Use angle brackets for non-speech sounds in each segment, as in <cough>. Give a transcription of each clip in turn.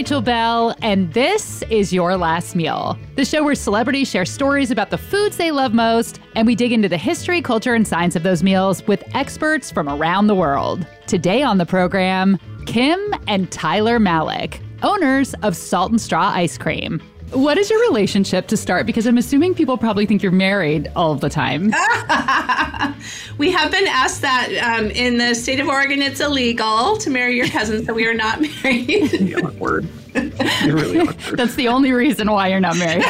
Rachel Belle, and this is Your Last Meal, the show where celebrities share stories about the foods they love most, and we dig into the history, culture, and science of those meals with experts from around the world. Today on the program, Kim and Tyler Malek, owners of Salt and Straw Ice Cream. What is your relationship to start? Because I'm assuming people probably think you're married all the time. <laughs> we have been asked that um, in the state of Oregon. It's illegal to marry your cousin, so we are not <laughs> married. awkward. You're really. <laughs> That's the only reason why you're not married.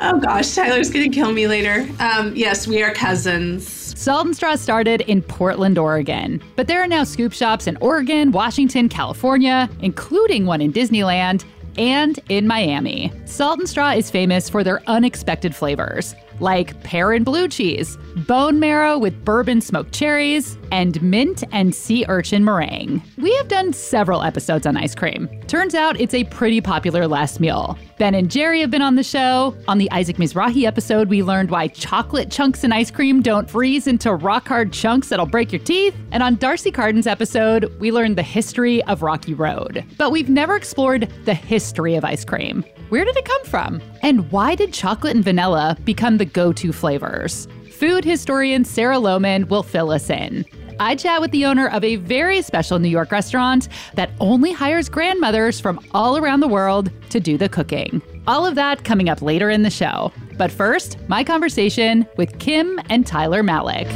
oh gosh, Tyler's gonna kill me later. Um, yes, we are cousins. Salt and Straw started in Portland, Oregon, but there are now scoop shops in Oregon, Washington, California, including one in Disneyland, and in Miami. Salt and Straw is famous for their unexpected flavors, like pear and blue cheese, bone marrow with bourbon smoked cherries, and mint and sea urchin meringue. We have done several episodes on ice cream. Turns out it's a pretty popular last meal. Ben and Jerry have been on the show. On the Isaac Mizrahi episode, we learned why chocolate chunks in ice cream don't freeze into rock hard chunks that'll break your teeth. And on D'Arcy Carden's episode, we learned the history of Rocky Road. But we've never explored the history of ice cream. Where did it come from? And why did chocolate and vanilla become the go to flavors? Food historian Sarah Lohman will fill us in. I chat with the owner of a very special New York restaurant that only hires grandmothers from all around the world to do the cooking. All of that coming up later in the show. But first, my conversation with Kim and Tyler Malek.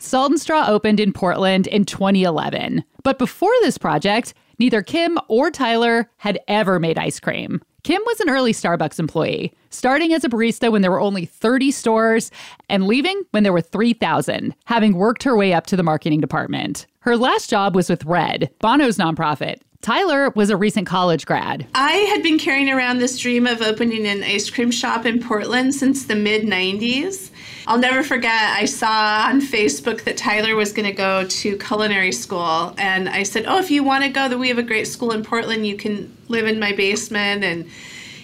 Salt and Straw opened in Portland in 2011. But before this project, neither Kim or Tyler had ever made ice cream. Kim was an early Starbucks employee, starting as a barista when there were only 30 stores and leaving when there were 3,000, having worked her way up to the marketing department. Her last job was with Red, Bono's nonprofit. Tyler was a recent college grad. I had been carrying around this dream of opening an ice cream shop in Portland since the mid 90s. I'll never forget, I saw on Facebook that Tyler was going to go to culinary school. And I said, Oh, if you want to go, that we have a great school in Portland, you can live in my basement. And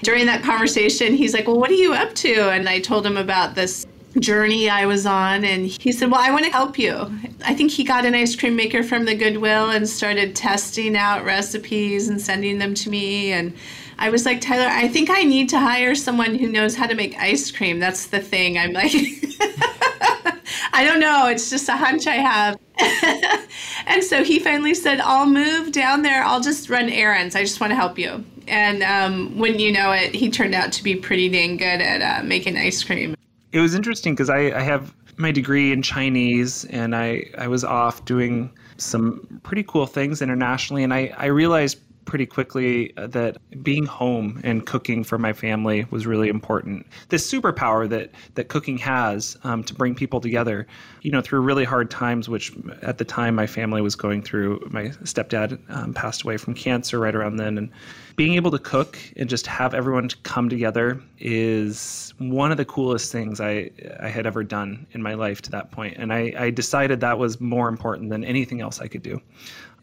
during that conversation, he's like, Well, what are you up to? And I told him about this journey I was on. And he said, Well, I want to help you. I think he got an ice cream maker from the Goodwill and started testing out recipes and sending them to me. And I was like, Tyler, I think I need to hire someone who knows how to make ice cream. That's the thing. I'm like, <laughs> I don't know. It's just a hunch I have. <laughs> and so he finally said, I'll move down there. I'll just run errands. I just want to help you. And um, when you know it, he turned out to be pretty dang good at uh, making ice cream. It was interesting because I, I have my degree in Chinese and I, I was off doing some pretty cool things internationally. And I, I realized pretty quickly uh, that being home and cooking for my family was really important. This superpower that that cooking has um, to bring people together, you know, through really hard times, which at the time my family was going through. My stepdad um, passed away from cancer right around then, and being able to cook and just have everyone come together is one of the coolest things I I had ever done in my life to that point. point, and I, I decided that was more important than anything else I could do.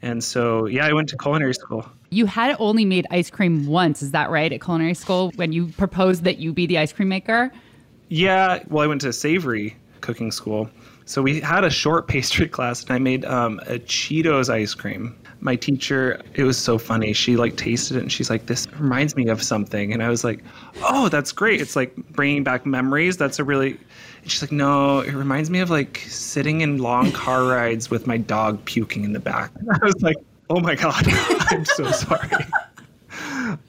And so, yeah, I went to culinary school. You had only made ice cream once, is that right, at culinary school when you proposed that you be the ice cream maker? Yeah, well, I went to savory cooking school. So we had a short <laughs> pastry class, and I made um, a Cheetos ice cream. My teacher, it was so funny. She like tasted it, and she's like, "This reminds me of something," and I was like, "Oh, that's great! It's like bringing back memories. That's a really she's like, no, it reminds me of like sitting in long car <laughs> rides with my dog puking in the back. And I was like, oh my God, <laughs> I'm so sorry.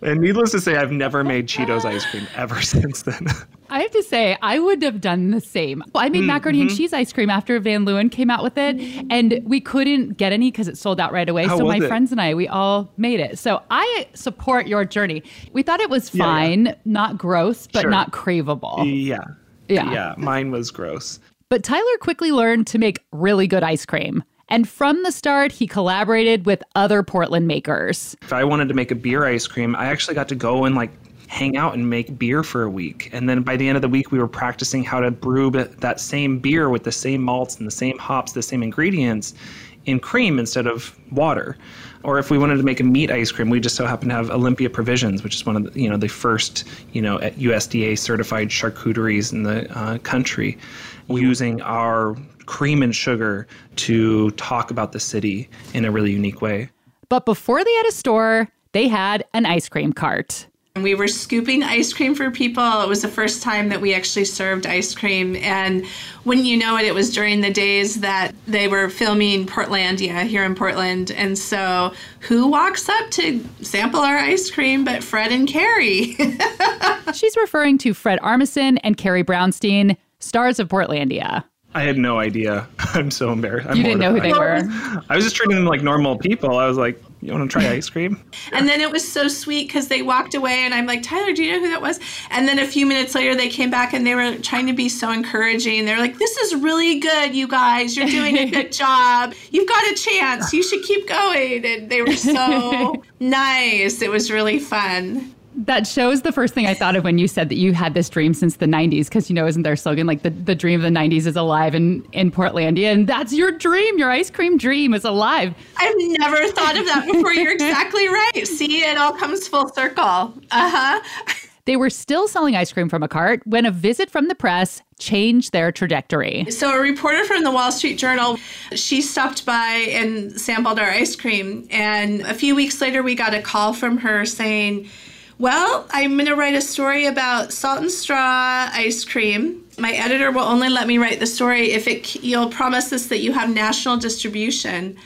and needless to say, I've never made Cheetos ice cream ever <laughs> since then. I have to say, I would have done the same. Well, I made mm-hmm. macaroni and cheese ice cream after Van Leeuwen came out with it, and we couldn't get any because it sold out right away. How so my it? friends and I, we all made it. So I support your journey. We thought it was fine, yeah, yeah. not gross, but sure. not craveable. Yeah. Yeah. Yeah, mine was gross. But Tyler quickly learned to make really good ice cream. And from the start, he collaborated with other Portland makers. If I wanted to make a beer ice cream, I actually got to go and like hang out and make beer for a week. And then by the end of the week, we were practicing how to brew that same beer with the same malts and the same hops, the same ingredients in cream instead of water. Or if we wanted to make a meat ice cream, we just so happen to have Olympia Provisions, which is one of the, you know the first you know USDA certified charcuteries in the uh, country, using our cream and sugar to talk about the city in a really unique way. But before they had a store, they had an ice cream cart. We were scooping ice cream for people. It was the first time that we actually served ice cream. And wouldn't you know it, it was during the days that they were filming Portlandia here in Portland. And so who walks up to sample our ice cream but Fred and Carrie? <laughs> She's referring to Fred Armisen and Carrie Brownstein, stars of Portlandia. I had no idea. <laughs> I'm so embarrassed. I'm you didn't know who they were. I was just treating them like normal people. I was like, "You want to try ice cream?" <laughs> and then it was so sweet because they walked away, and I'm like, "Tyler, do you know who that was?" And then a few minutes later, they came back and they were trying to be so encouraging. They're like, "This is really good, you guys. You're doing a good <laughs> job. You've got a chance. You should keep going." And they were so <laughs> nice. It was really fun. That shows the first thing I thought of when you said that you had this dream since the 90s, because, you know, isn't their slogan like the, the dream of the 90s is alive in, in Portlandia? And that's your dream. Your ice cream dream is alive. I've never thought of that before. You're exactly right. See, it all comes full circle. Uh huh. <laughs> They were still selling ice cream from a cart when a visit from the press changed their trajectory. So, a reporter from the Wall Street Journal, she stopped by and sampled our ice cream. And a few weeks later, we got a call from her saying, well, I'm going to write a story about salt and straw ice cream. My editor will only let me write the story if it you'll promise us that you have national distribution.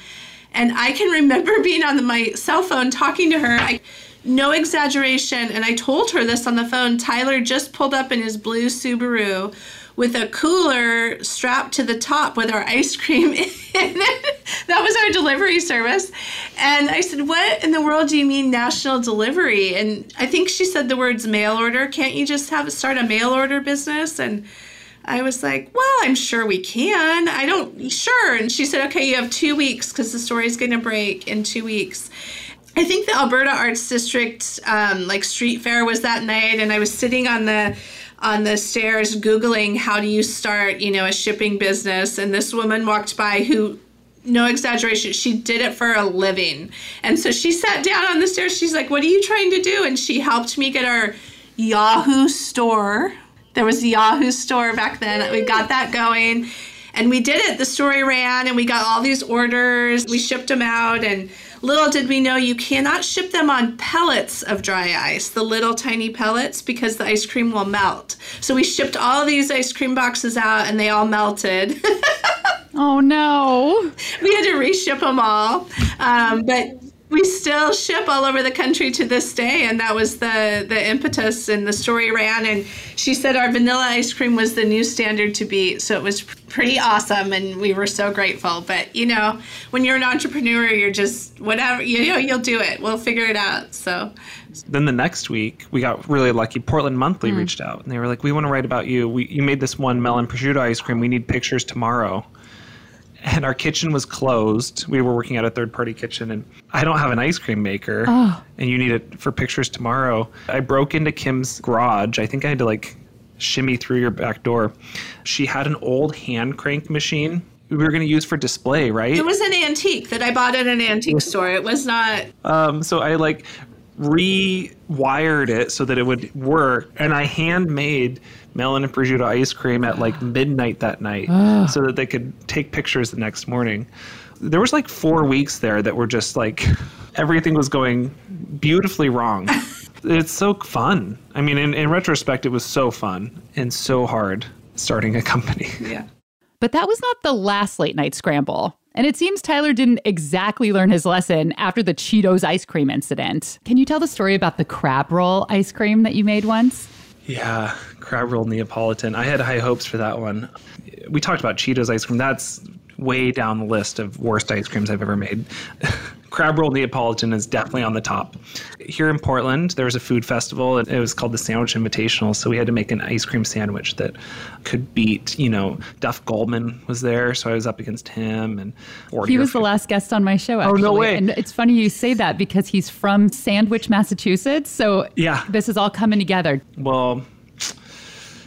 And I can remember <laughs> being on the, my cell phone talking to her. I, no exaggeration, and I told her this on the phone. Tyler just pulled up in his blue Subaru with a cooler strapped to the top with our ice cream <laughs> in it. that was our delivery service. And I said, What in the world do you mean national delivery? And I think she said the words mail order. Can't you just have start a mail order business? And I was like, Well, I'm sure we can. I don't, sure. And she said, Okay, you have two weeks because the story's going to break in two weeks. I think the Alberta Arts District, um, like street fair, was that night, and I was sitting on the on the stairs googling how do you start you know a shipping business. And this woman walked by who no exaggeration she did it for a living. And so she sat down on the stairs. She's like what are you trying to do? And she helped me get our yahoo store. There was a yahoo store back then. We got that going. And we did it. The story ran and we got all these orders. We shipped them out and Little did we know you cannot ship them on pellets of dry ice, the little tiny pellets, because the ice cream will melt. So we shipped all these ice cream boxes out and they all melted. <laughs> oh no. We had to reship them all. Um, but we still ship all over the country to this day and that was the the impetus and the story ran. And she said our vanilla ice cream was the new standard to beat so it was pretty awesome and we were so grateful. But you know when you're an entrepreneur you're just whatever you know you'll do it. We'll figure it out so. Then the next week we got really lucky. Portland monthly mm. reached out and they were like we want to write about you. We, you made this one melon prosciutto ice cream. We need pictures tomorrow and our kitchen was closed. We were working at a third party kitchen, and I don't have an ice cream maker, oh. and you need it for pictures tomorrow. I broke into Kim's garage. I think I had to like shimmy through your back door. She had an old hand crank machine we were going to use for display, right? It was an antique that I bought at an antique store. It was not. Um, so I like rewired it so that it would work, and I handmade melon and prosciutto ice cream at like <gasps> midnight that night ah. so that they could take pictures the next morning. There was like four weeks there that were just like everything was going beautifully wrong. <laughs> it's so fun. I mean, in, in retrospect, it was so fun and so hard starting a company. Yeah. But that was not the last late night scramble. And it seems Tyler didn't exactly learn his lesson after the Cheetos ice cream incident. Can you tell the story about the crab roll ice cream that you made once? Yeah, crab roll Neapolitan. I had high hopes for that one. We talked about Cheetos ice cream. That's way down the list of worst ice creams I've ever made. <laughs> crab roll Neapolitan is definitely on the top. Here in Portland, there was a food festival. and It was called the Sandwich Invitational. So we had to make an ice cream sandwich that could beat, you know, Duff Goldman was there. So I was up against him. and He was the last guest on my show, actually. Oh, no way. And it's funny you say that because he's from Sandwich, Massachusetts. So yeah, this is all coming together. Well,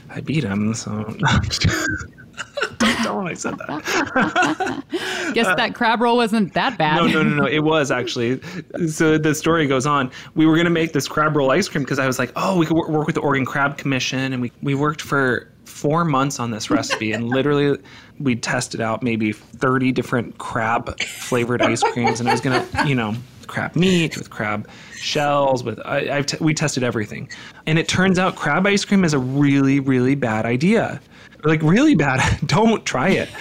I beat him, so. <laughs> don't tell him I said that. <laughs> Guess that crab roll wasn't that bad. No, no, no, no. It was actually. So the story goes on. We were going to make this crab roll ice cream because I was like, oh, we could work with the Oregon Crab Commission. And we, we worked for four months on this recipe. and literally, we tested out maybe 30 different crab flavored ice creams. And I was going to, you know, crab meat, with crab shells, with I, I've t- we tested everything, and it turns out crab ice cream is a really really bad idea like really bad. <laughs> Don't try it. <laughs>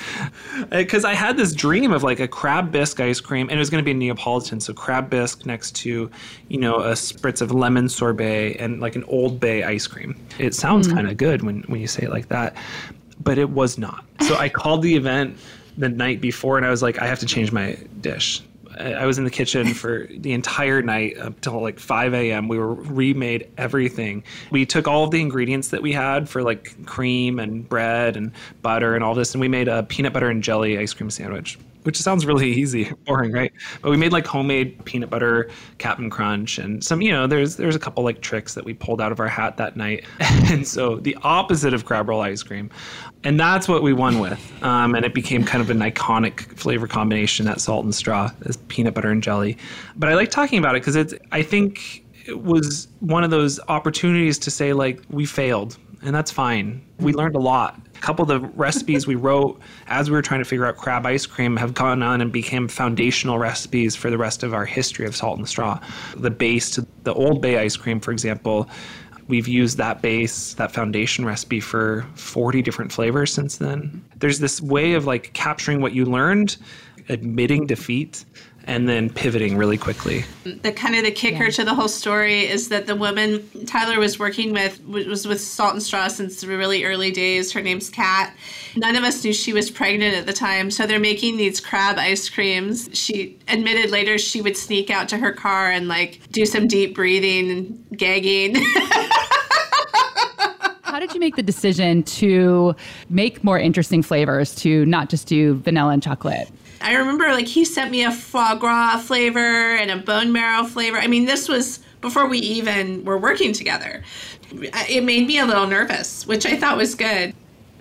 Because i had this dream of like a crab bisque ice cream and it was going to be a neapolitan so crab bisque next to you know a spritz of lemon sorbet and like an old bay ice cream. It sounds mm. kind of good when, when you say it like that but it was not. So i called the event the night before and i was like i have to change my dish I was in the kitchen for the entire night up till like 5 a.m. We were remade everything. We took all of the ingredients that we had for like cream and bread and butter and all this, and we made a peanut butter and jelly ice cream sandwich which sounds really easy, boring, right? But we made like homemade peanut butter Cap'n Crunch and some, you know, there's there's a couple like tricks that we pulled out of our hat that night. <laughs> and so the opposite of crab roll ice cream, and that's what we won with. Um, and it became kind of an iconic flavor combination that salt and straw is peanut butter and jelly. But I like talking about it because it's I think it was one of those opportunities to say like we failed and that's fine. We mm-hmm. learned a lot A couple of the recipes we wrote as we were trying to figure out crab ice cream have gone on and became foundational recipes for the rest of our history of salt and straw. The base to the Old Bay ice cream, for example, we've used that base, that foundation recipe for 40 different flavors since then. There's this way of like capturing what you learned, admitting defeat, and then pivoting really quickly. The kind of the kicker yeah. to the whole story is that the woman Tyler was working with was with Salt and Straw since the really early days. Her name's Kat. None of us knew she was pregnant at the time, so they're making these crab ice creams. She admitted later she would sneak out to her car and like do some deep breathing and gagging. <laughs> How did you make the decision to make more interesting flavors to not just do vanilla and chocolate? I remember like he sent me a foie gras flavor and a bone marrow flavor. I mean, this was before we even were working together. It made me a little nervous, which I thought was good.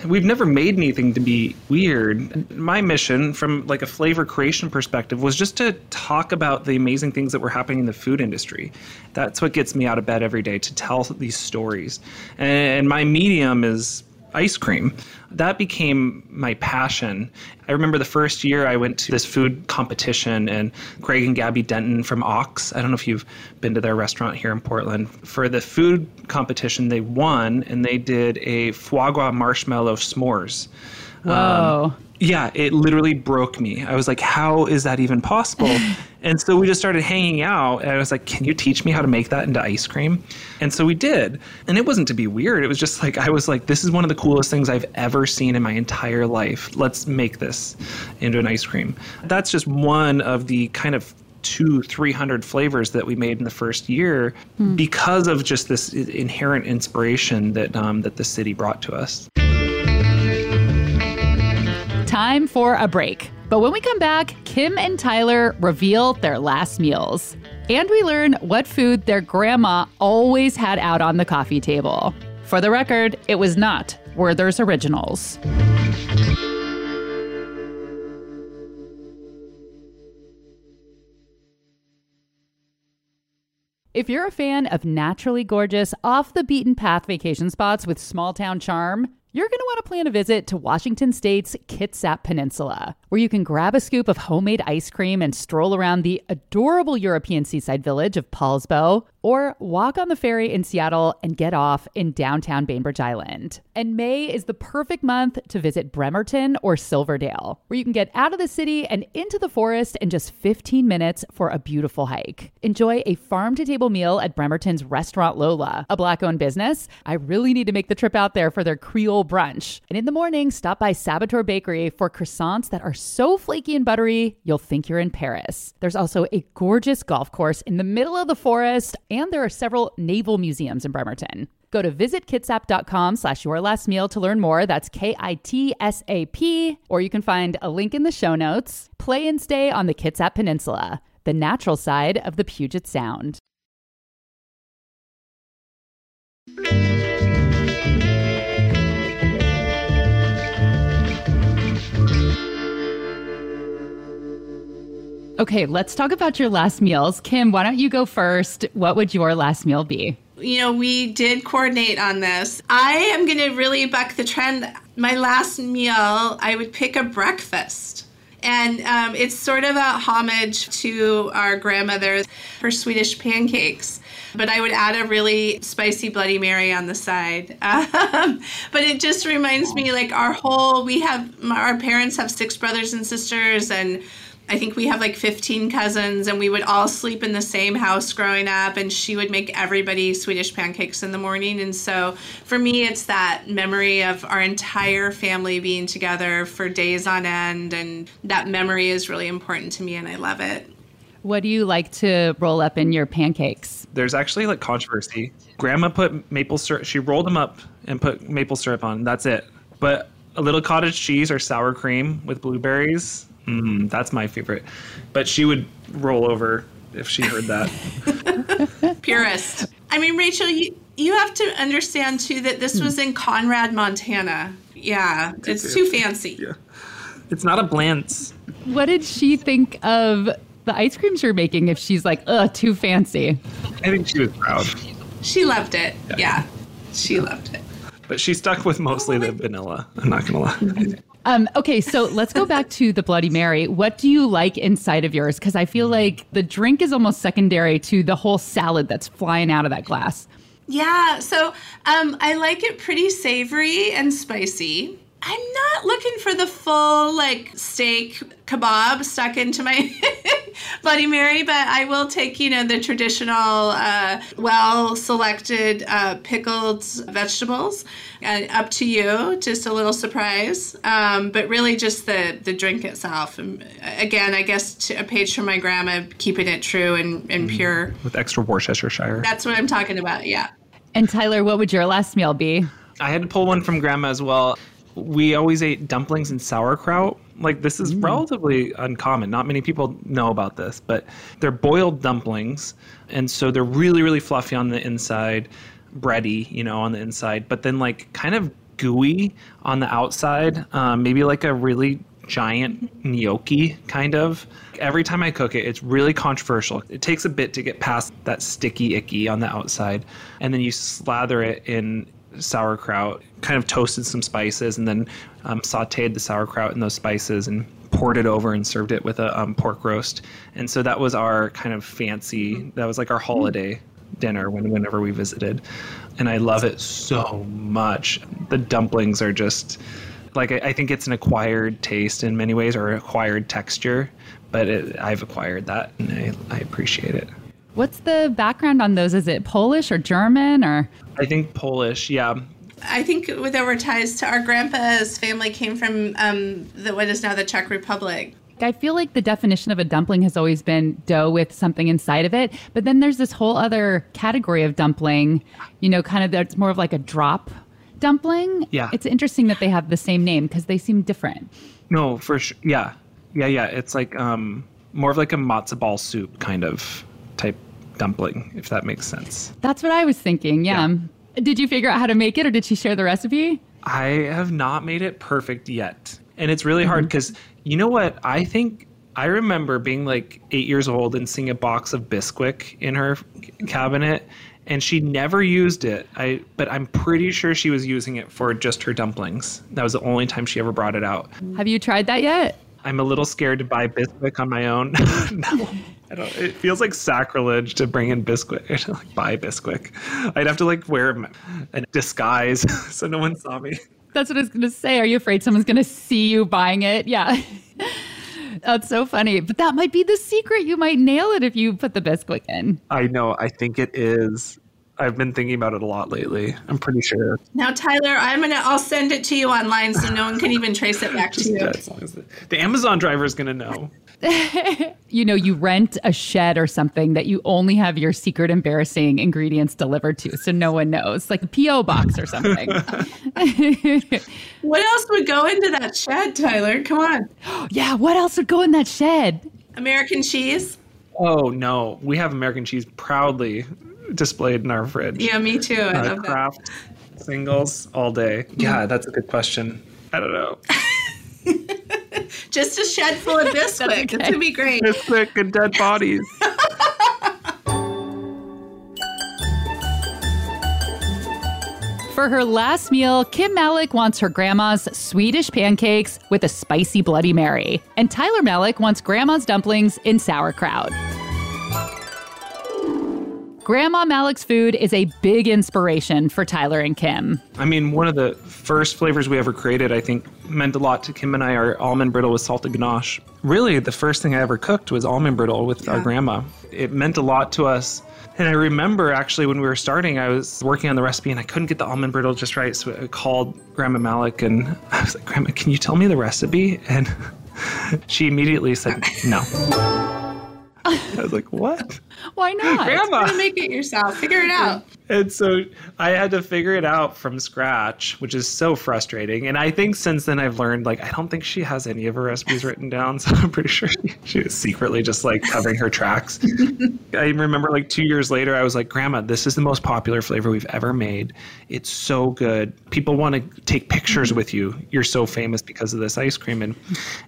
We've never made anything to be weird. My mission from like a flavor creation perspective was just to talk about the amazing things that were happening in the food industry. That's what gets me out of bed every day to tell these stories. And my medium is ice cream. That became my passion. I remember the first year I went to this food competition, and Greg and Gabby Denton from Ox, I don't know if you've been to their restaurant here in Portland, for the food competition, they won and they did a foie gras marshmallow s'mores. Whoa. Um, yeah, it literally broke me. I was like, how is that even possible? <laughs> and so we just started hanging out. And I was like, can you teach me how to make that into ice cream? And so we did. And it wasn't to be weird. It was just like, I was like, this is one of the coolest things I've ever seen in my entire life. Let's make this into an ice cream. That's just one of the kind of two, 300 flavors that we made in the first year hmm. because of just this inherent inspiration that, um, that the city brought to us time for a break. But when we come back, Kim and Tyler reveal their last meals. And we learn what food their grandma always had out on the coffee table. For the record, it was not Werther's Originals. If you're a fan of naturally gorgeous, off the beaten path vacation spots with small town charm, you're going to want to plan a visit to Washington State's Kitsap Peninsula, where you can grab a scoop of homemade ice cream and stroll around the adorable European seaside village of Poulsbo, or walk on the ferry in Seattle and get off in downtown Bainbridge Island. And May is the perfect month to visit Bremerton or Silverdale, where you can get out of the city and into the forest in just 15 minutes for a beautiful hike. Enjoy a farm to table meal at Bremerton's Restaurant Lola, a black owned business. I really need to make the trip out there for their Creole brunch. And in the morning, stop by Saboteur Bakery for croissants that are so flaky and buttery, you'll think you're in Paris. There's also a gorgeous golf course in the middle of the forest and there are several naval museums in Bremerton. Go to visitkitsap.com slash your last meal to learn more. That's K-I-T-S-A-P. Or you can find a link in the show notes. Play and stay on the Kitsap Peninsula, the natural side of the Puget Sound. Okay, let's talk about your last meals. Kim, why don't you go first? What would your last meal be? You know, we did coordinate on this. I am going to really buck the trend. My last meal, I would pick a breakfast. And um, it's sort of a homage to our grandmother, her Swedish pancakes. But I would add a really spicy Bloody Mary on the side. <laughs> Um, but it just reminds me like our whole, we have, our parents have six brothers and sisters, and I think we have like 15 cousins, and we would all sleep in the same house growing up. And she would make everybody Swedish pancakes in the morning. And so for me, it's that memory of our entire family being together for days on end. And that memory is really important to me, and I love it. What do you like to roll up in your pancakes? There's actually like controversy. Grandma put maple syrup, she rolled them up and put maple syrup on. That's it. But a little cottage cheese or sour cream with blueberries Mm, that's my favorite. But she would roll over if she heard that. <laughs> Purist. I mean, Rachel, you, you have to understand too that this was in Conrad, Montana. Yeah, it's too fancy. Yeah. It's not a Blantz. What did she think of the ice creams you're making if she's like, ugh, too fancy? I think she was proud. She loved it. Yeah. yeah. She loved it. But she stuck with mostly the vanilla. I'm not going to lie. Um, okay, so let's go back to the Bloody Mary. What do you like inside of yours? Because I feel like the drink is almost secondary to the whole salad that's flying out of that glass. Yeah, so um, I like it pretty savory and spicy. I'm not looking for the full like steak kebab stuck into my <laughs> Bloody Mary, but I will take, you know, the traditional, uh, well selected uh, pickled vegetables. Uh, up to you, just a little surprise. Um, but really, just the, the drink itself. And again, I guess a page from my grandma, keeping it true and, and mm, pure. With extra Worcestershire. That's what I'm talking about, yeah. And Tyler, what would your last meal be? I had to pull one from grandma as well we always ate dumplings and sauerkraut. Like this is mm. relatively uncommon. Not many people know about this, but they're boiled dumplings, and so they're really really fluffy on the inside, bready, you know, on the inside, but then like kind of gooey on the outside. Um, maybe like a really giant gnocchi kind of. Every time I cook it, it's really controversial. It takes a bit to get past that sticky icky on the outside, and then you slather it in sauerkraut, kind of toasted some spices, and then um, sauteed the sauerkraut in those spices and poured it over and served it with a um, pork roast. And so that was our kind of fancy, that was like our holiday dinner when, whenever we visited. And I love it so much. The dumplings are just like, I, I think it's an acquired taste in many ways or acquired texture, but it, I've acquired that and I, I appreciate it. What's the background on those? Is it Polish or German or? I think Polish, yeah. I think there were ties to our grandpa's family came from um, the, what is now the Czech Republic. I feel like the definition of a dumpling has always been dough with something inside of it. But then there's this whole other category of dumpling, you know, kind of that's more of like a drop dumpling. Yeah. It's interesting that they have the same name because they seem different. No, for sure. Yeah. Yeah, yeah. It's like um, more of like a matzo ball soup kind of type dumpling, if that makes sense. That's what I was thinking. Yeah. yeah. Did you figure out how to make it or did she share the recipe? I have not made it perfect yet. And it's really mm-hmm. hard because you know what? I think I remember being like eight years old and seeing a box of Bisquick in her cabinet and she never used it. I but I'm pretty sure she was using it for just her dumplings. That was the only time she ever brought it out. Have you tried that yet? I'm a little scared to buy Bisquick on my own. <laughs> no. I don't. It feels like sacrilege to bring in Bisquick, <laughs> like buy Bisquick. I'd have to like wear a disguise <laughs> so no one saw me. That's what I was gonna say. Are you afraid someone's gonna see you buying it? Yeah. That's so funny. But that might be the secret. You might nail it if you put the Bisquick in. I know. I think it is. I've been thinking about it a lot lately. I'm pretty sure. Now, Tyler, I'm gonna. I'll send it to you online so no one can even trace it back <laughs> to you. As long as the, the Amazon driver is gonna know. <laughs> you know, you rent a shed or something that you only have your secret embarrassing ingredients delivered to, so no one knows, like a PO box or something. <laughs> what else would go into that shed, Tyler? Come on. <gasps> yeah, what else would go in that shed? American cheese. Oh no, we have American cheese proudly displayed in our fridge. Yeah, me too. I uh, love Kraft that. singles all day. Yeah, that's a good question. I don't know. <laughs> Just a shed full of <laughs> Bisquick. okay. It's gonna be great. Bisquick and dead bodies. <laughs> For her last meal, Kim Malek wants her grandma's Swedish pancakes with a spicy Bloody Mary. And Tyler Malek wants grandma's dumplings in sauerkraut. Grandma Malek's food is a big inspiration for Tyler and Kim. I mean, one of the first flavors we ever created, I think, meant a lot to Kim and I, our almond brittle with salted ganache. Really, the first thing I ever cooked was almond brittle with yeah. our grandma. It meant a lot to us. And I remember actually when we were starting, I was working on the recipe and I couldn't get the almond brittle just right. So I called Grandma Malek and I was like, Grandma, can you tell me the recipe? And <laughs> she immediately said, no. I was like, what? <laughs> Why not? Grandma. You want to make it yourself. Figure it out. <laughs> And so I had to figure it out from scratch, which is so frustrating. And I think since then I've learned, like, I don't think she has any of her recipes written down. <laughs> So I'm pretty sure she, she was secretly just like covering her tracks. I remember like two years later, I was like, Grandma, this is the most popular flavor we've ever made. It's so good. People want to take pictures mm-hmm. with you. You're so famous because of this ice cream. And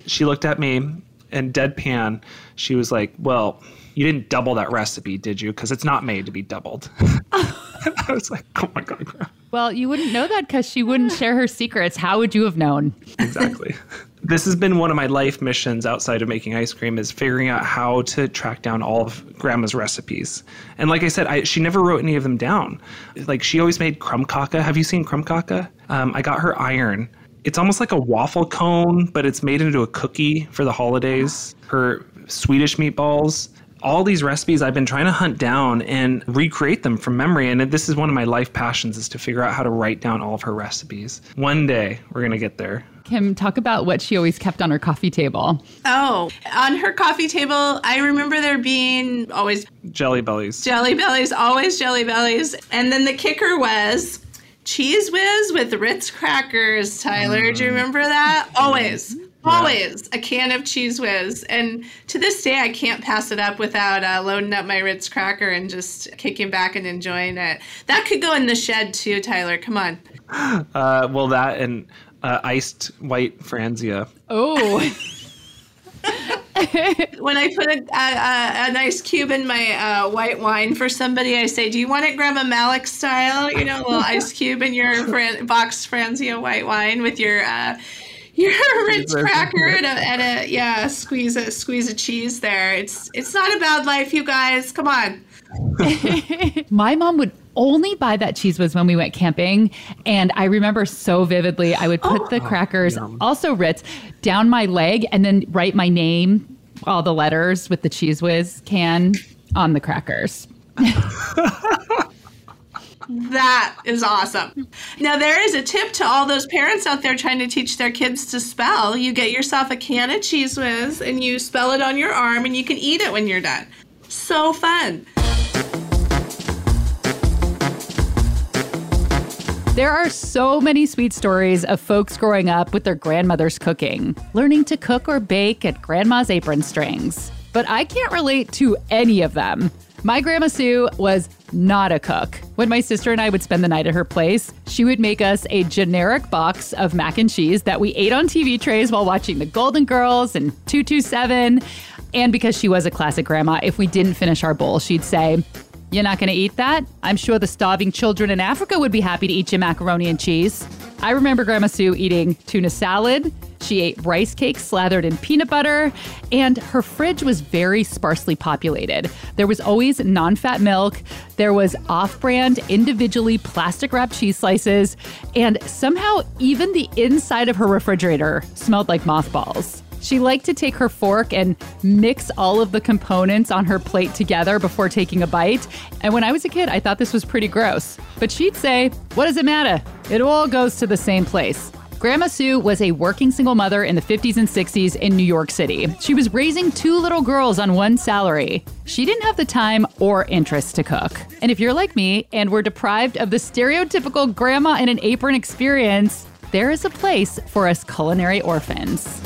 she looked at me and deadpan, she was like, "Well, you didn't double that recipe, did you? Because it's not made to be doubled." <laughs> I was like, "Oh my god!" Well, you wouldn't know that because she wouldn't <laughs> share her secrets. How would you have known? Exactly. <laughs> this has been one of my life missions outside of making ice cream is figuring out how to track down all of grandma's recipes and like i said I, she never wrote any of them down like she always made krumkaka have you seen krumkaka um, i got her iron it's almost like a waffle cone, but it's made into a cookie for the holidays. Her Swedish meatballs. All these recipes I've been trying to hunt down and recreate them from memory. And this is one of my life passions is to figure out how to write down all of her recipes. One day we're going to get there. Kim, talk about what she always kept on her coffee table. Oh, on her coffee table, I remember there being always jelly bellies. Jelly bellies, always jelly bellies. And then the kicker was Cheez Whiz with Ritz crackers, Tyler. Mm. Do you mm. remember that? Always. Always a can of Cheez Whiz. And to this day, I can't pass it up without uh, loading up my Ritz cracker and just kicking back and enjoying it. That could go in the shed too, Tyler. Come on. Uh, well, that and uh, iced white Franzia. Oh. <laughs> <laughs> when I put a, a, a, nice cube in my uh, white wine for somebody, I say, "Do you want it Grandma Malek style? You know, a little <laughs> ice cube in your fran- box Franzia white wine with your." Uh, your <laughs> Ritz cracker and a, and a yeah, squeeze a squeeze a cheese there. It's it's not a bad life, you guys. Come on. My mom would only buy that Cheez Whiz when we went camping. And I remember so vividly, I would put <gasps> oh, the crackers, oh, also Ritz, down my leg and then write my name, all the letters with the Cheez Whiz can on the crackers. <laughs> That is awesome. Now, there is a tip to all those parents out there trying to teach their kids to spell. You get yourself a can of Cheez Whiz and you spell it on your arm and you can eat it when you're done. So fun. There are so many sweet stories of folks growing up with their grandmother's cooking, learning to cook or bake at grandma's apron strings. But I can't relate to any of them. My grandma Sue was not a cook. When my sister and I would spend the night at her place, she would make us a generic box of mac and cheese that we ate on TV trays while watching The Golden Girls and 227. And because she was a classic grandma, if we didn't finish our bowl, she'd say, you're not going to eat that? I'm sure the starving children in Africa would be happy to eat your macaroni and cheese. I remember Grandma Sue eating tuna salad. She ate rice cakes slathered in peanut butter, and her fridge was very sparsely populated. There was always non fat milk, there was off brand, individually plastic wrapped cheese slices, and somehow even the inside of her refrigerator smelled like mothballs. She liked to take her fork and mix all of the components on her plate together before taking a bite. And when I was a kid, I thought this was pretty gross. But she'd say, What does it matter? It all goes to the same place. Grandma Sue was a working single mother in the 50s and 60s in New York City. She was raising two little girls on one salary. She didn't have the time or interest to cook. And if you're like me and were deprived of the stereotypical grandma in an apron experience, there is a place for us culinary orphans.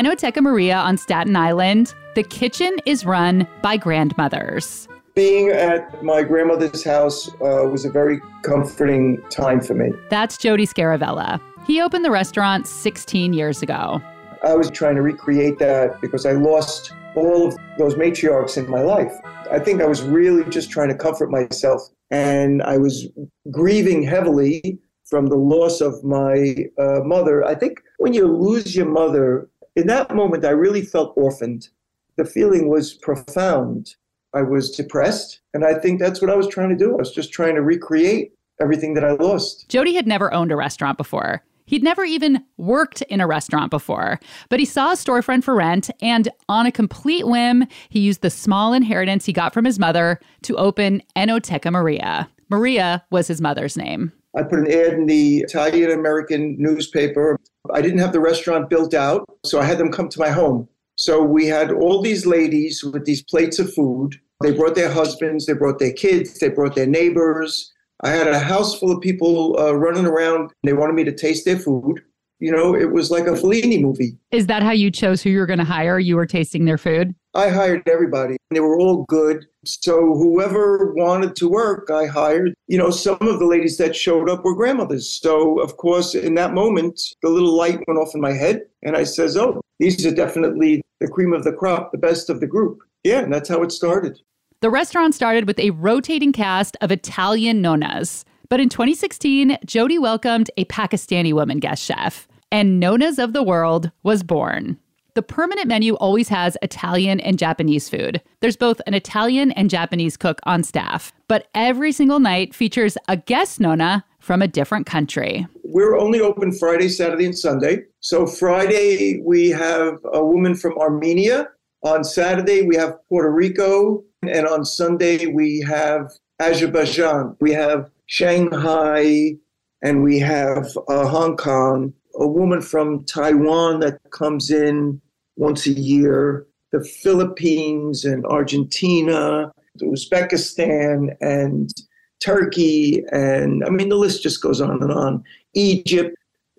At Enoteca Maria on Staten Island, the kitchen is run by grandmothers. Being at my grandmother's house uh, was a very comforting time for me. That's Jody Scaravella. He opened the restaurant 16 years ago. I was trying to recreate that because I lost all of those matriarchs in my life. I think I was really just trying to comfort myself. And I was grieving heavily from the loss of my uh, mother. I think when you lose your mother, in that moment, I really felt orphaned. The feeling was profound. I was depressed. And I think that's what I was trying to do. I was just trying to recreate everything that I lost. Jody had never owned a restaurant before. He'd never even worked in a restaurant before, but he saw a storefront for rent, and on a complete whim, he used the small inheritance he got from his mother to open Enoteca Maria. Maria was his mother's name. I put an ad in the Italian American newspaper. I didn't have the restaurant built out, so I had them come to my home. So we had all these ladies with these plates of food. They brought their husbands, they brought their kids, they brought their neighbors. I had a house full of people uh, running around. They wanted me to taste their food. You know, it was like a Fellini movie. Is that how you chose who you were going to hire? You were tasting their food? I hired everybody. They were all good. So whoever wanted to work, I hired. You know, some of the ladies that showed up were grandmothers. So of course, in that moment, the little light went off in my head, and I says, "Oh, these are definitely the cream of the crop, the best of the group." Yeah, and that's how it started. The restaurant started with a rotating cast of Italian nonnas. But in 2016, Jody welcomed a Pakistani woman guest chef, and Nonnas of the World was born. The permanent menu always has Italian and Japanese food. There's both an Italian and Japanese cook on staff, but every single night features a guest Nonna from a different country. We're only open Friday, Saturday, and Sunday. So, Friday, we have a woman from Armenia. On Saturday, we have Puerto Rico. And on Sunday, we have Azerbaijan, we have Shanghai, and we have uh, Hong Kong. A woman from Taiwan that comes in once a year, the Philippines and Argentina, Uzbekistan and Turkey, and I mean, the list just goes on and on. Egypt.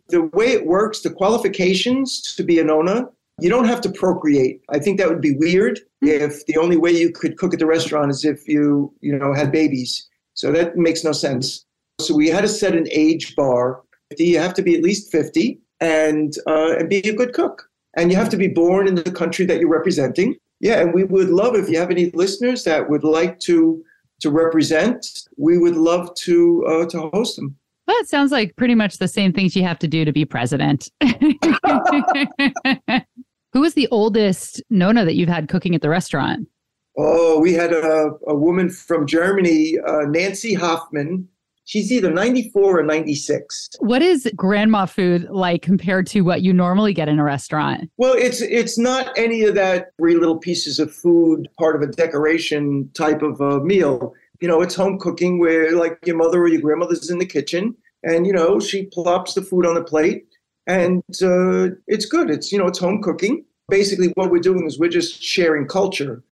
The way it works, the qualifications to be an owner, you don't have to procreate. I think that would be weird mm-hmm. if the only way you could cook at the restaurant is if you, you know, had babies. So that makes no sense. So we had to set an age bar. You have to be at least 50 and uh, and be a good cook. And you have to be born in the country that you're representing. Yeah, and we would love if you have any listeners that would like to to represent. We would love to uh, to host them. Well, it sounds like pretty much the same things you have to do to be president. <laughs> Who was the oldest Nonna that you've had cooking at the restaurant? Oh, we had a, a woman from Germany, uh, Nancy Hoffman. She's either 94 or 96. What is grandma food like compared to what you normally get in a restaurant? Well, it's it's not any of that three little pieces of food, part of a decoration type of a meal. You know, it's home cooking where like your mother or your grandmother's in the kitchen and you know, she plops the food on the plate and uh, it's good. It's you know it's home cooking. Basically, what we're doing is we're just sharing culture.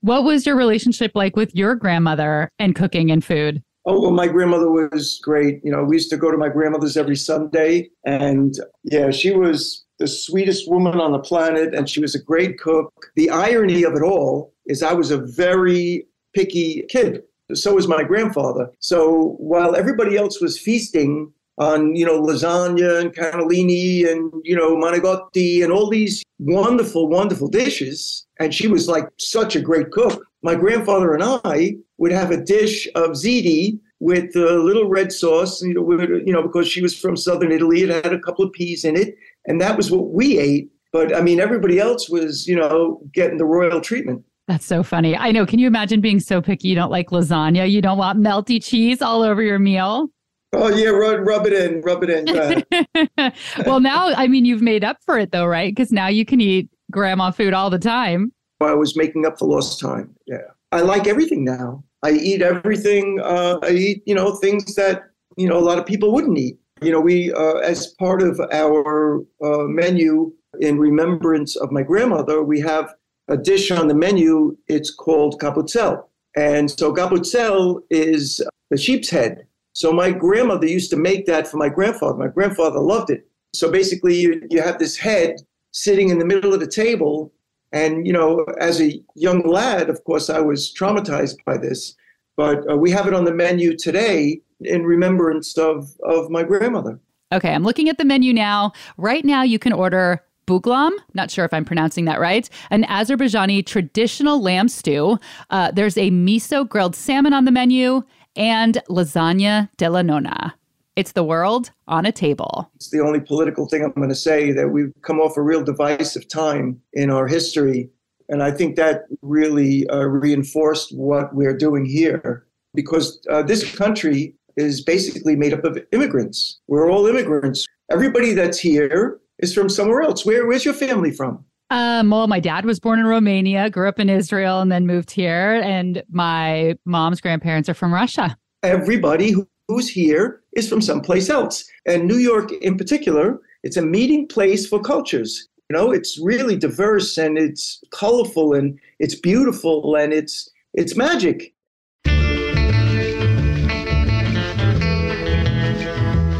What was your relationship like with your grandmother and cooking and food? Oh well, my grandmother was great. You know, we used to go to my grandmother's every Sunday, and yeah, she was the sweetest woman on the planet, and she was a great cook. The irony of it all is, I was a very picky kid. So was my grandfather. So while everybody else was feasting on you know lasagna and cannellini and you know manicotti and all these wonderful wonderful dishes and she was like such a great cook my grandfather and i would have a dish of ziti with a little red sauce you know, with, you know because she was from southern italy it had a couple of peas in it and that was what we ate but i mean everybody else was you know getting the royal treatment that's so funny. I know. Can you imagine being so picky you don't like lasagna? You don't want melty cheese all over your meal? Oh yeah, rub, rub it in, rub it in. <laughs> well, now I mean you've made up for it though, right? Because now you can eat grandma food all the time. I was making up for lost time. Yeah, I like everything now. I eat everything. Uh, I eat, you know, things that you know a lot of people wouldn't eat. You know, we uh, as part of our uh, menu in remembrance of my grandmother, we have a dish on the menu. It's called cappuccel, and so cappuccel is the sheep's head so my grandmother used to make that for my grandfather. My grandfather loved it. So basically, you, you have this head sitting in the middle of the table. And, you know, as a young lad, of course, I was traumatized by this. But uh, we have it on the menu today in remembrance of, of my grandmother. Okay, I'm looking at the menu now. Right now, you can order buglam, not sure if I'm pronouncing that right, an Azerbaijani traditional lamb stew. Uh, there's a miso grilled salmon on the menu, and lasagna della nonna. It's the world on a table. It's the only political thing I'm going to say that we've come off a real divisive time in our history. And I think that really uh, reinforced what we're doing here because uh, this country is basically made up of immigrants. We're all immigrants. Everybody that's here is from somewhere else. Where, where's your family from? Um, well, my dad was born in Romania, grew up in Israel, and then moved here. And my mom's grandparents are from Russia. Everybody who's here is from someplace else. And New York, in particular, it's a meeting place for cultures. You know, it's really diverse and it's colorful and it's beautiful and it's it's magic.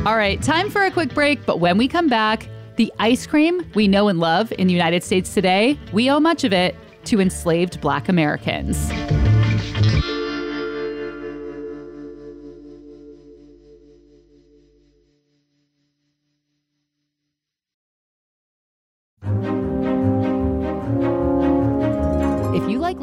All right, time for a quick break, but when we come back, the ice cream we know and love in the United States today, we owe much of it to enslaved black Americans.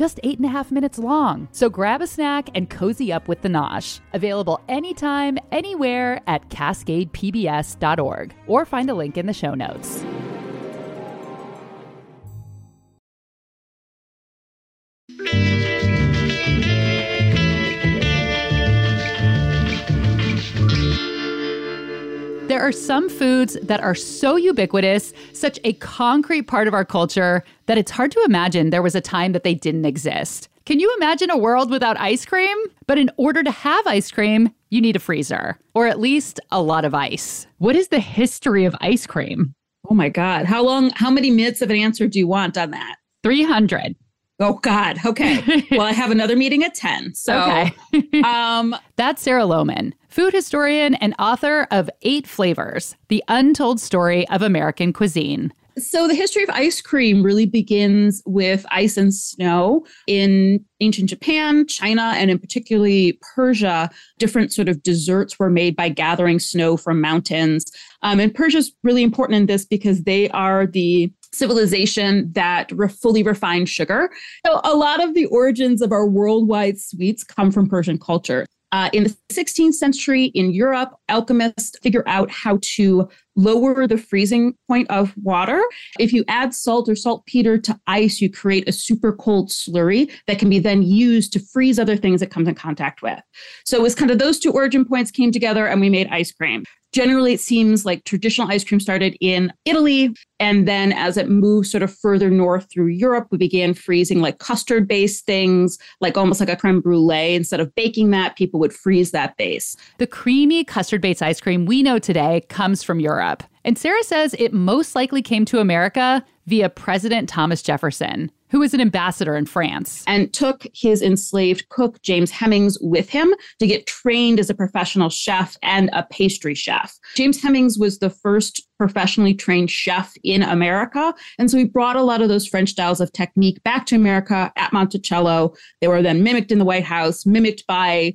just eight and a half minutes long. So grab a snack and cozy up with the Nosh. Available anytime, anywhere at cascadepbs.org or find a link in the show notes. There are some foods that are so ubiquitous, such a concrete part of our culture, that it's hard to imagine there was a time that they didn't exist. Can you imagine a world without ice cream? But in order to have ice cream, you need a freezer, or at least a lot of ice. What is the history of ice cream? Oh my God. How long, how many minutes of an answer do you want on that? 300. Oh God. Okay. <laughs> well, I have another meeting at 10. So okay. um <laughs> that's Sarah Lohman, food historian and author of Eight Flavors: The Untold Story of American Cuisine. So the history of ice cream really begins with ice and snow in ancient Japan, China, and in particularly Persia. Different sort of desserts were made by gathering snow from mountains. Um, and Persia is really important in this because they are the civilization that re- fully refined sugar. So a lot of the origins of our worldwide sweets come from Persian culture. Uh, in the 16th century in Europe, alchemists figure out how to lower the freezing point of water. If you add salt or saltpeter to ice, you create a super cold slurry that can be then used to freeze other things it comes in contact with. So it was kind of those two origin points came together and we made ice cream. Generally, it seems like traditional ice cream started in Italy. And then as it moved sort of further north through Europe, we began freezing like custard based things, like almost like a creme brulee. Instead of baking that, people would freeze that base. The creamy custard based ice cream we know today comes from Europe. And Sarah says it most likely came to America via President Thomas Jefferson who was an ambassador in France. And took his enslaved cook, James Hemings, with him to get trained as a professional chef and a pastry chef. James Hemings was the first professionally trained chef in America. And so he brought a lot of those French styles of technique back to America at Monticello. They were then mimicked in the White House, mimicked by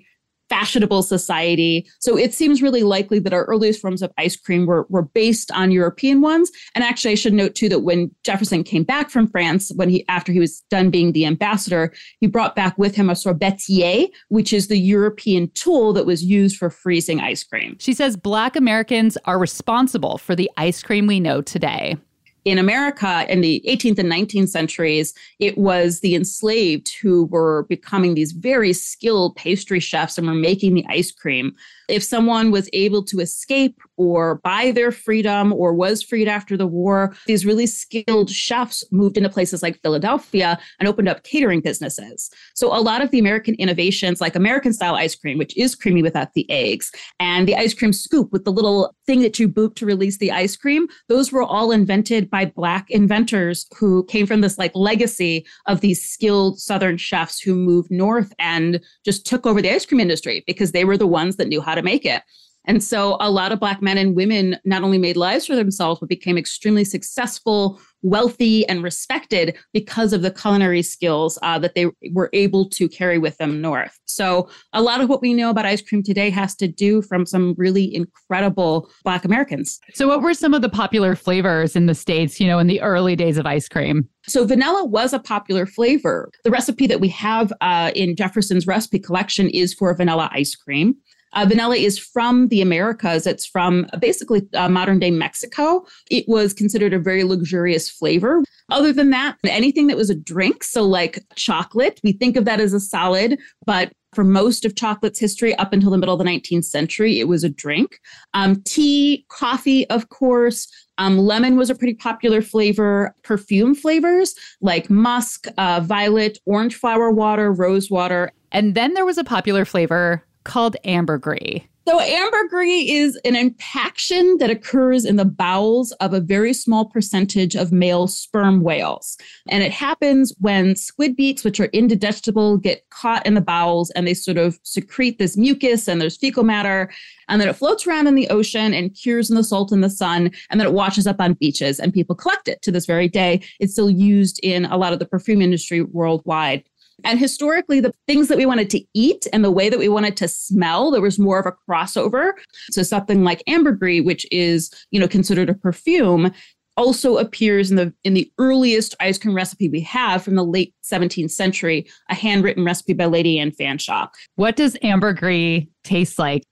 fashionable society. So it seems really likely that our earliest forms of ice cream were, were based on European ones. And actually, I should note too that when Jefferson came back from France, when he after he was done being the ambassador, he brought back with him a sorbetier, which is the European tool that was used for freezing ice cream. She says Black Americans are responsible for the ice cream we know today in America in the 18th and 19th centuries, it was the enslaved who were becoming these very skilled pastry chefs and were making the ice cream. If someone was able to escape or buy their freedom or was freed after the war, these really skilled chefs moved into places like Philadelphia and opened up catering businesses. So a lot of the American innovations, like American style ice cream, which is creamy without the eggs, and the ice cream scoop with the little thing that you boot to release the ice cream, those were all invented by Black inventors who came from this like legacy of these skilled Southern chefs who moved north and just took over the ice cream industry because they were the ones that knew how to make it. And so a lot of Black men and women not only made lives for themselves, but became extremely successful, wealthy, and respected because of the culinary skills uh, that they were able to carry with them north. So a lot of what we know about ice cream today has to do from some really incredible Black Americans. So, what were some of the popular flavors in the States, you know, in the early days of ice cream? So vanilla was a popular flavor. The recipe that we have uh, in Jefferson's recipe collection is for vanilla ice cream. Uh, vanilla is from the Americas. It's from basically uh, modern day Mexico. It was considered a very luxurious flavor. Other than that, anything that was a drink, so like chocolate, we think of that as a solid, but for most of chocolate's history up until the middle of the 19th century, it was a drink. Um, tea, coffee, of course. Um, lemon was a pretty popular flavor. Perfume flavors like musk, uh, violet, orange flower water, rose water. And then there was a popular flavor called ambergris. So, ambergris is an impaction that occurs in the bowels of a very small percentage of male sperm whales. And it happens when squid beaks, which are indigestible, get caught in the bowels and they sort of secrete this mucus and there's fecal matter. And then it floats around in the ocean and cures in the salt in the sun. And then it washes up on beaches and people collect it to this very day. It's still used in a lot of the perfume industry worldwide. And historically, the things that we wanted to eat and the way that we wanted to smell, there was more of a crossover. So something like ambergris, which is, you know, considered a perfume, also appears in the in the earliest ice cream recipe we have from the late 17th century, a handwritten recipe by Lady Anne Fanshawe. What does ambergris taste like?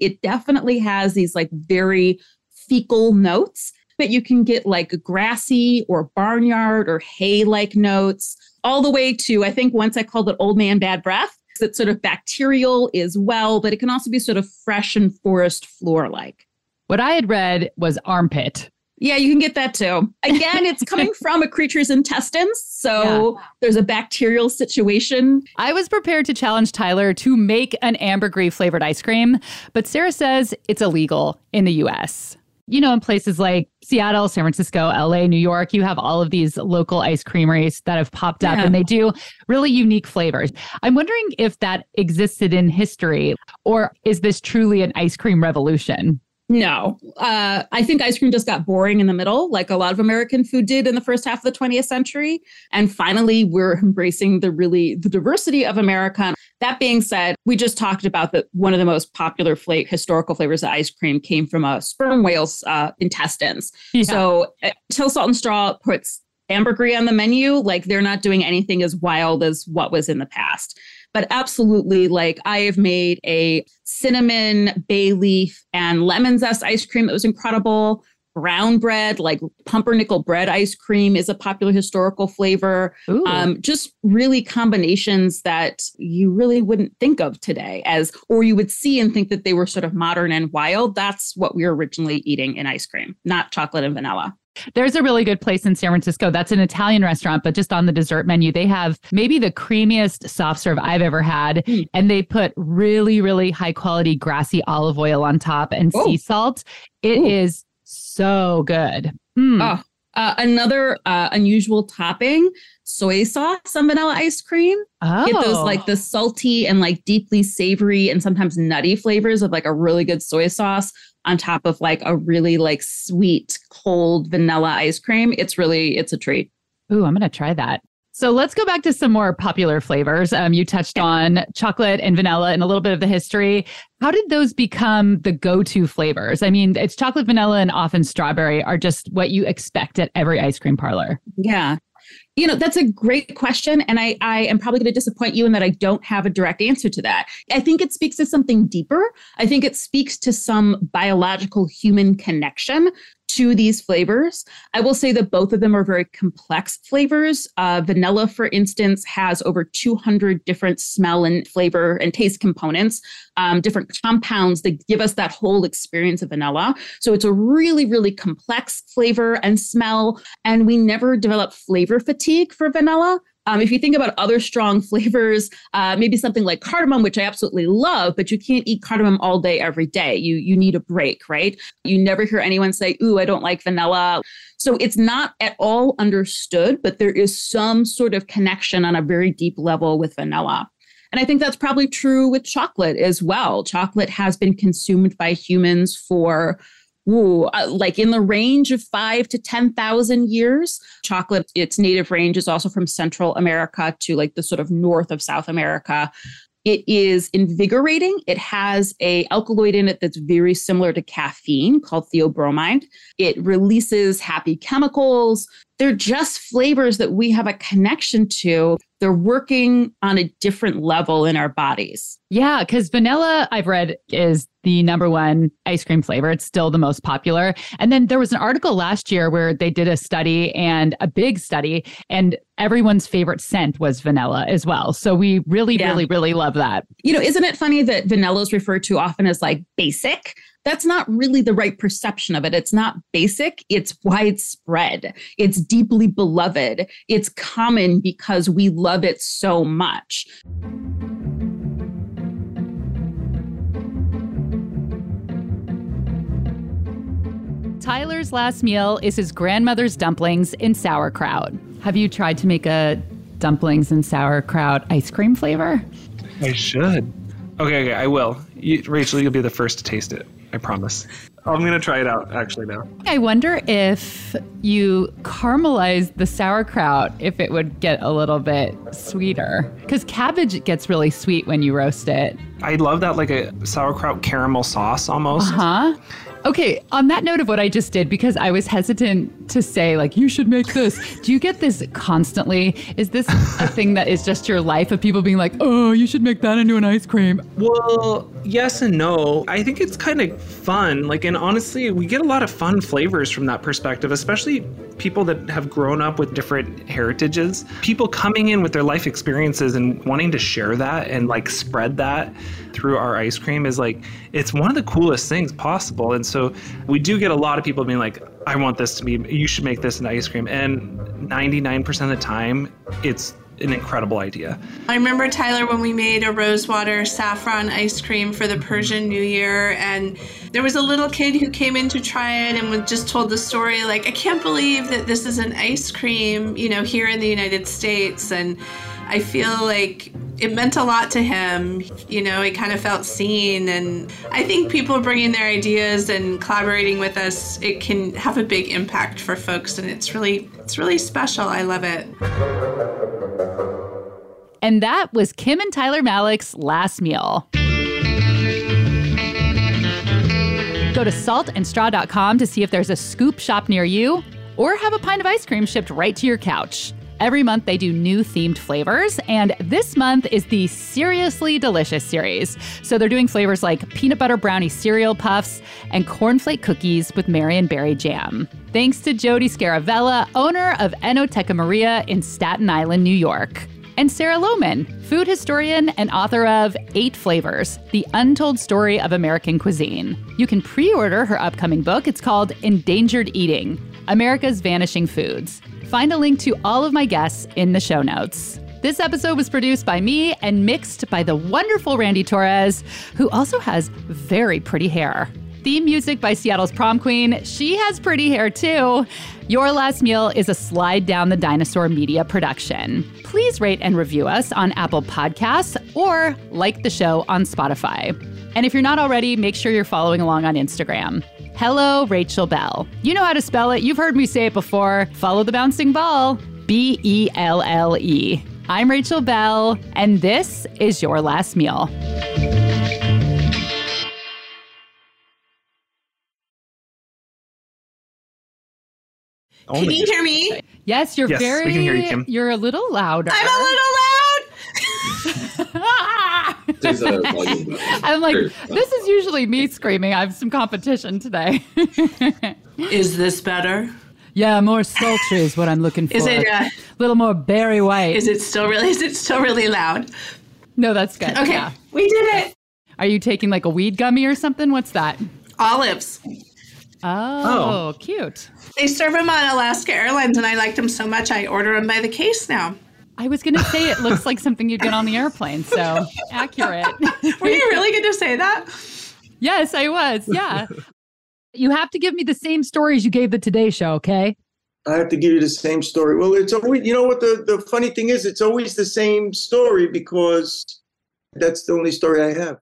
It definitely has these like very fecal notes, but you can get like grassy or barnyard or hay like notes all the way to, I think once I called it old man bad breath. It's sort of bacterial as well, but it can also be sort of fresh and forest floor like. What I had read was armpit. Yeah, you can get that too. Again, it's coming <laughs> from a creature's intestines. So yeah. there's a bacterial situation. I was prepared to challenge Tyler to make an ambergris flavored ice cream, but Sarah says it's illegal in the US you know, in places like Seattle, San Francisco, LA, New York, you have all of these local ice creameries that have popped up yeah. and they do really unique flavors. I'm wondering if that existed in history or is this truly an ice cream revolution? No, uh, I think ice cream just got boring in the middle, like a lot of American food did in the first half of the 20th century. And finally, we're <laughs> embracing the really the diversity of America. That being said, we just talked about that one of the most popular fla- historical flavors of ice cream came from a sperm whale's uh, intestines. Yeah. So, until uh, Salt and Straw puts ambergris on the menu, like they're not doing anything as wild as what was in the past. But absolutely, like I have made a cinnamon, bay leaf, and lemon zest ice cream that was incredible. Brown bread, like pumpernickel bread ice cream, is a popular historical flavor. Um, just really combinations that you really wouldn't think of today, as or you would see and think that they were sort of modern and wild. That's what we were originally eating in ice cream, not chocolate and vanilla. There's a really good place in San Francisco. That's an Italian restaurant, but just on the dessert menu, they have maybe the creamiest soft serve I've ever had. Mm. And they put really, really high quality grassy olive oil on top and oh. sea salt. It Ooh. is so good. Mm. Oh, uh, another uh, unusual topping soy sauce on vanilla ice cream. Oh. Get those like the salty and like deeply savory and sometimes nutty flavors of like a really good soy sauce on top of like a really like sweet cold vanilla ice cream. It's really it's a treat. Ooh, I'm gonna try that. So let's go back to some more popular flavors. Um, you touched on chocolate and vanilla and a little bit of the history. How did those become the go to flavors? I mean, it's chocolate, vanilla, and often strawberry are just what you expect at every ice cream parlor. Yeah. You know, that's a great question. And I, I am probably going to disappoint you in that I don't have a direct answer to that. I think it speaks to something deeper. I think it speaks to some biological human connection to these flavors. I will say that both of them are very complex flavors. Uh, vanilla, for instance, has over 200 different smell and flavor and taste components, um, different compounds that give us that whole experience of vanilla. So it's a really, really complex flavor and smell. And we never develop flavor fatigue for vanilla. Um, if you think about other strong <laughs> flavors, uh, maybe something like cardamom, which I absolutely love, but you can't eat cardamom all day, every day. You you need a break, right? You never hear anyone say, "Ooh, I don't like vanilla." So it's not at all understood, but there is some sort of connection on a very deep level with vanilla. And I think that's probably true with chocolate as well. Chocolate has been consumed by humans for ooh, uh, like in the range of five to 10,000 years. Chocolate, its native range is also from Central America to like the sort of north of South America. It is invigorating. It has a alkaloid in it that's very similar to caffeine called theobromine. It releases happy chemicals. They're just flavors that we have a connection to. They're working on a different level in our bodies. Yeah, because vanilla, I've read, is the number one ice cream flavor. It's still the most popular. And then there was an article last year where they did a study and a big study, and everyone's favorite scent was vanilla as well. So we really, yeah. really, really love that. You know, isn't it funny that vanilla is referred to often as like basic? that's not really the right perception of it. It's not basic, it's widespread, it's deeply beloved, it's common because we love it so much. Tyler's last meal is his grandmother's dumplings in sauerkraut. Have you tried to make a dumplings and sauerkraut ice cream flavor? I should. Okay, okay, I will. You, Rachel, you'll be the first to taste it. I promise. I'm gonna try it out actually now. I wonder if you caramelize the sauerkraut, if it would get a little bit sweeter. Because cabbage gets really sweet when you roast it. I love that like a sauerkraut caramel sauce almost. Uh huh. Okay, on that note of what I just did, because I was hesitant to say, like, you should make this, do you get this constantly? Is this a <laughs> thing that is just your life of people being like, oh, you should make that into an ice cream? Well, yes and no. I think it's kind of fun. Like, and honestly, we get a lot of fun flavors from that perspective, especially people that have grown up with different heritages. People coming in with their life experiences and wanting to share that and like spread that through our ice cream is like, it's one of the coolest things possible. And so we do get a lot of people being like, I want this to be, you should make this an ice cream. And 99% of the time, it's an incredible idea. I remember Tyler when we made a rosewater saffron ice cream for the Persian New Year, and there was a little kid who came in to try it and was just told the story like, I can't believe that this is an ice cream, you know, here in the United States, and I feel like it meant a lot to him. You know, he kind of felt seen. And I think people bringing their ideas and collaborating with us, it can have a big impact for folks. And it's really, it's really special. I love it. And that was Kim and Tyler Malek's last meal. Go to saltandstraw.com to see if there's a scoop shop near you or have a pint of ice cream shipped right to your couch. Every month, they do new themed flavors, and this month is the Seriously Delicious series. So they're doing flavors like peanut butter brownie cereal puffs and cornflake cookies with Marionberry jam. Thanks to Jody Scaravella, owner of Enoteca Maria in Staten Island, New York. And Sarah Lohman, food historian and author of Eight Flavors The Untold Story of American Cuisine. You can pre order her upcoming book. It's called Endangered Eating America's Vanishing Foods. Find a link to all of my guests in the show notes. This episode was produced by me and mixed by the wonderful Randy Torres, who also has very pretty hair. Theme music by Seattle's prom queen. She has pretty hair too. Your Last Meal is a Slide Down the Dinosaur media production. Please rate and review us on Apple Podcasts or like the show on Spotify. And if you're not already, make sure you're following along on Instagram. Hello, Rachel Belle. You know how to spell it. You've heard me say it before. Follow the bouncing ball. B E L L E. I'm Rachel Belle, and this is Your Last Meal. Only. Can you hear me? Yes, you're yes, very. We can hear you, Kim. You're a little louder. I'm a little loud. <laughs> <laughs> I'm like, Sure. this is usually me screaming. I have some competition today. <laughs> Is this better? yeah, more sultry is what I'm looking for. Is it uh, a little more Barry White? is it still really is it still really loud? no, that's good. Okay. Yeah. We did it. Are you taking like a weed gummy or something? What's that? Olives. Oh, cute. They serve them on Alaska Airlines and I liked them so much I order them by the case now. I was gonna say it looks like something you'd get on the airplane. So accurate. <laughs> Were you really going to say that? yes, I was. Yeah. You have to give me the same stories you gave the Today Show, okay? I have to give you the same story. Well, it's always, you know what the, the funny thing is? It's always the same story because that's the only story I have.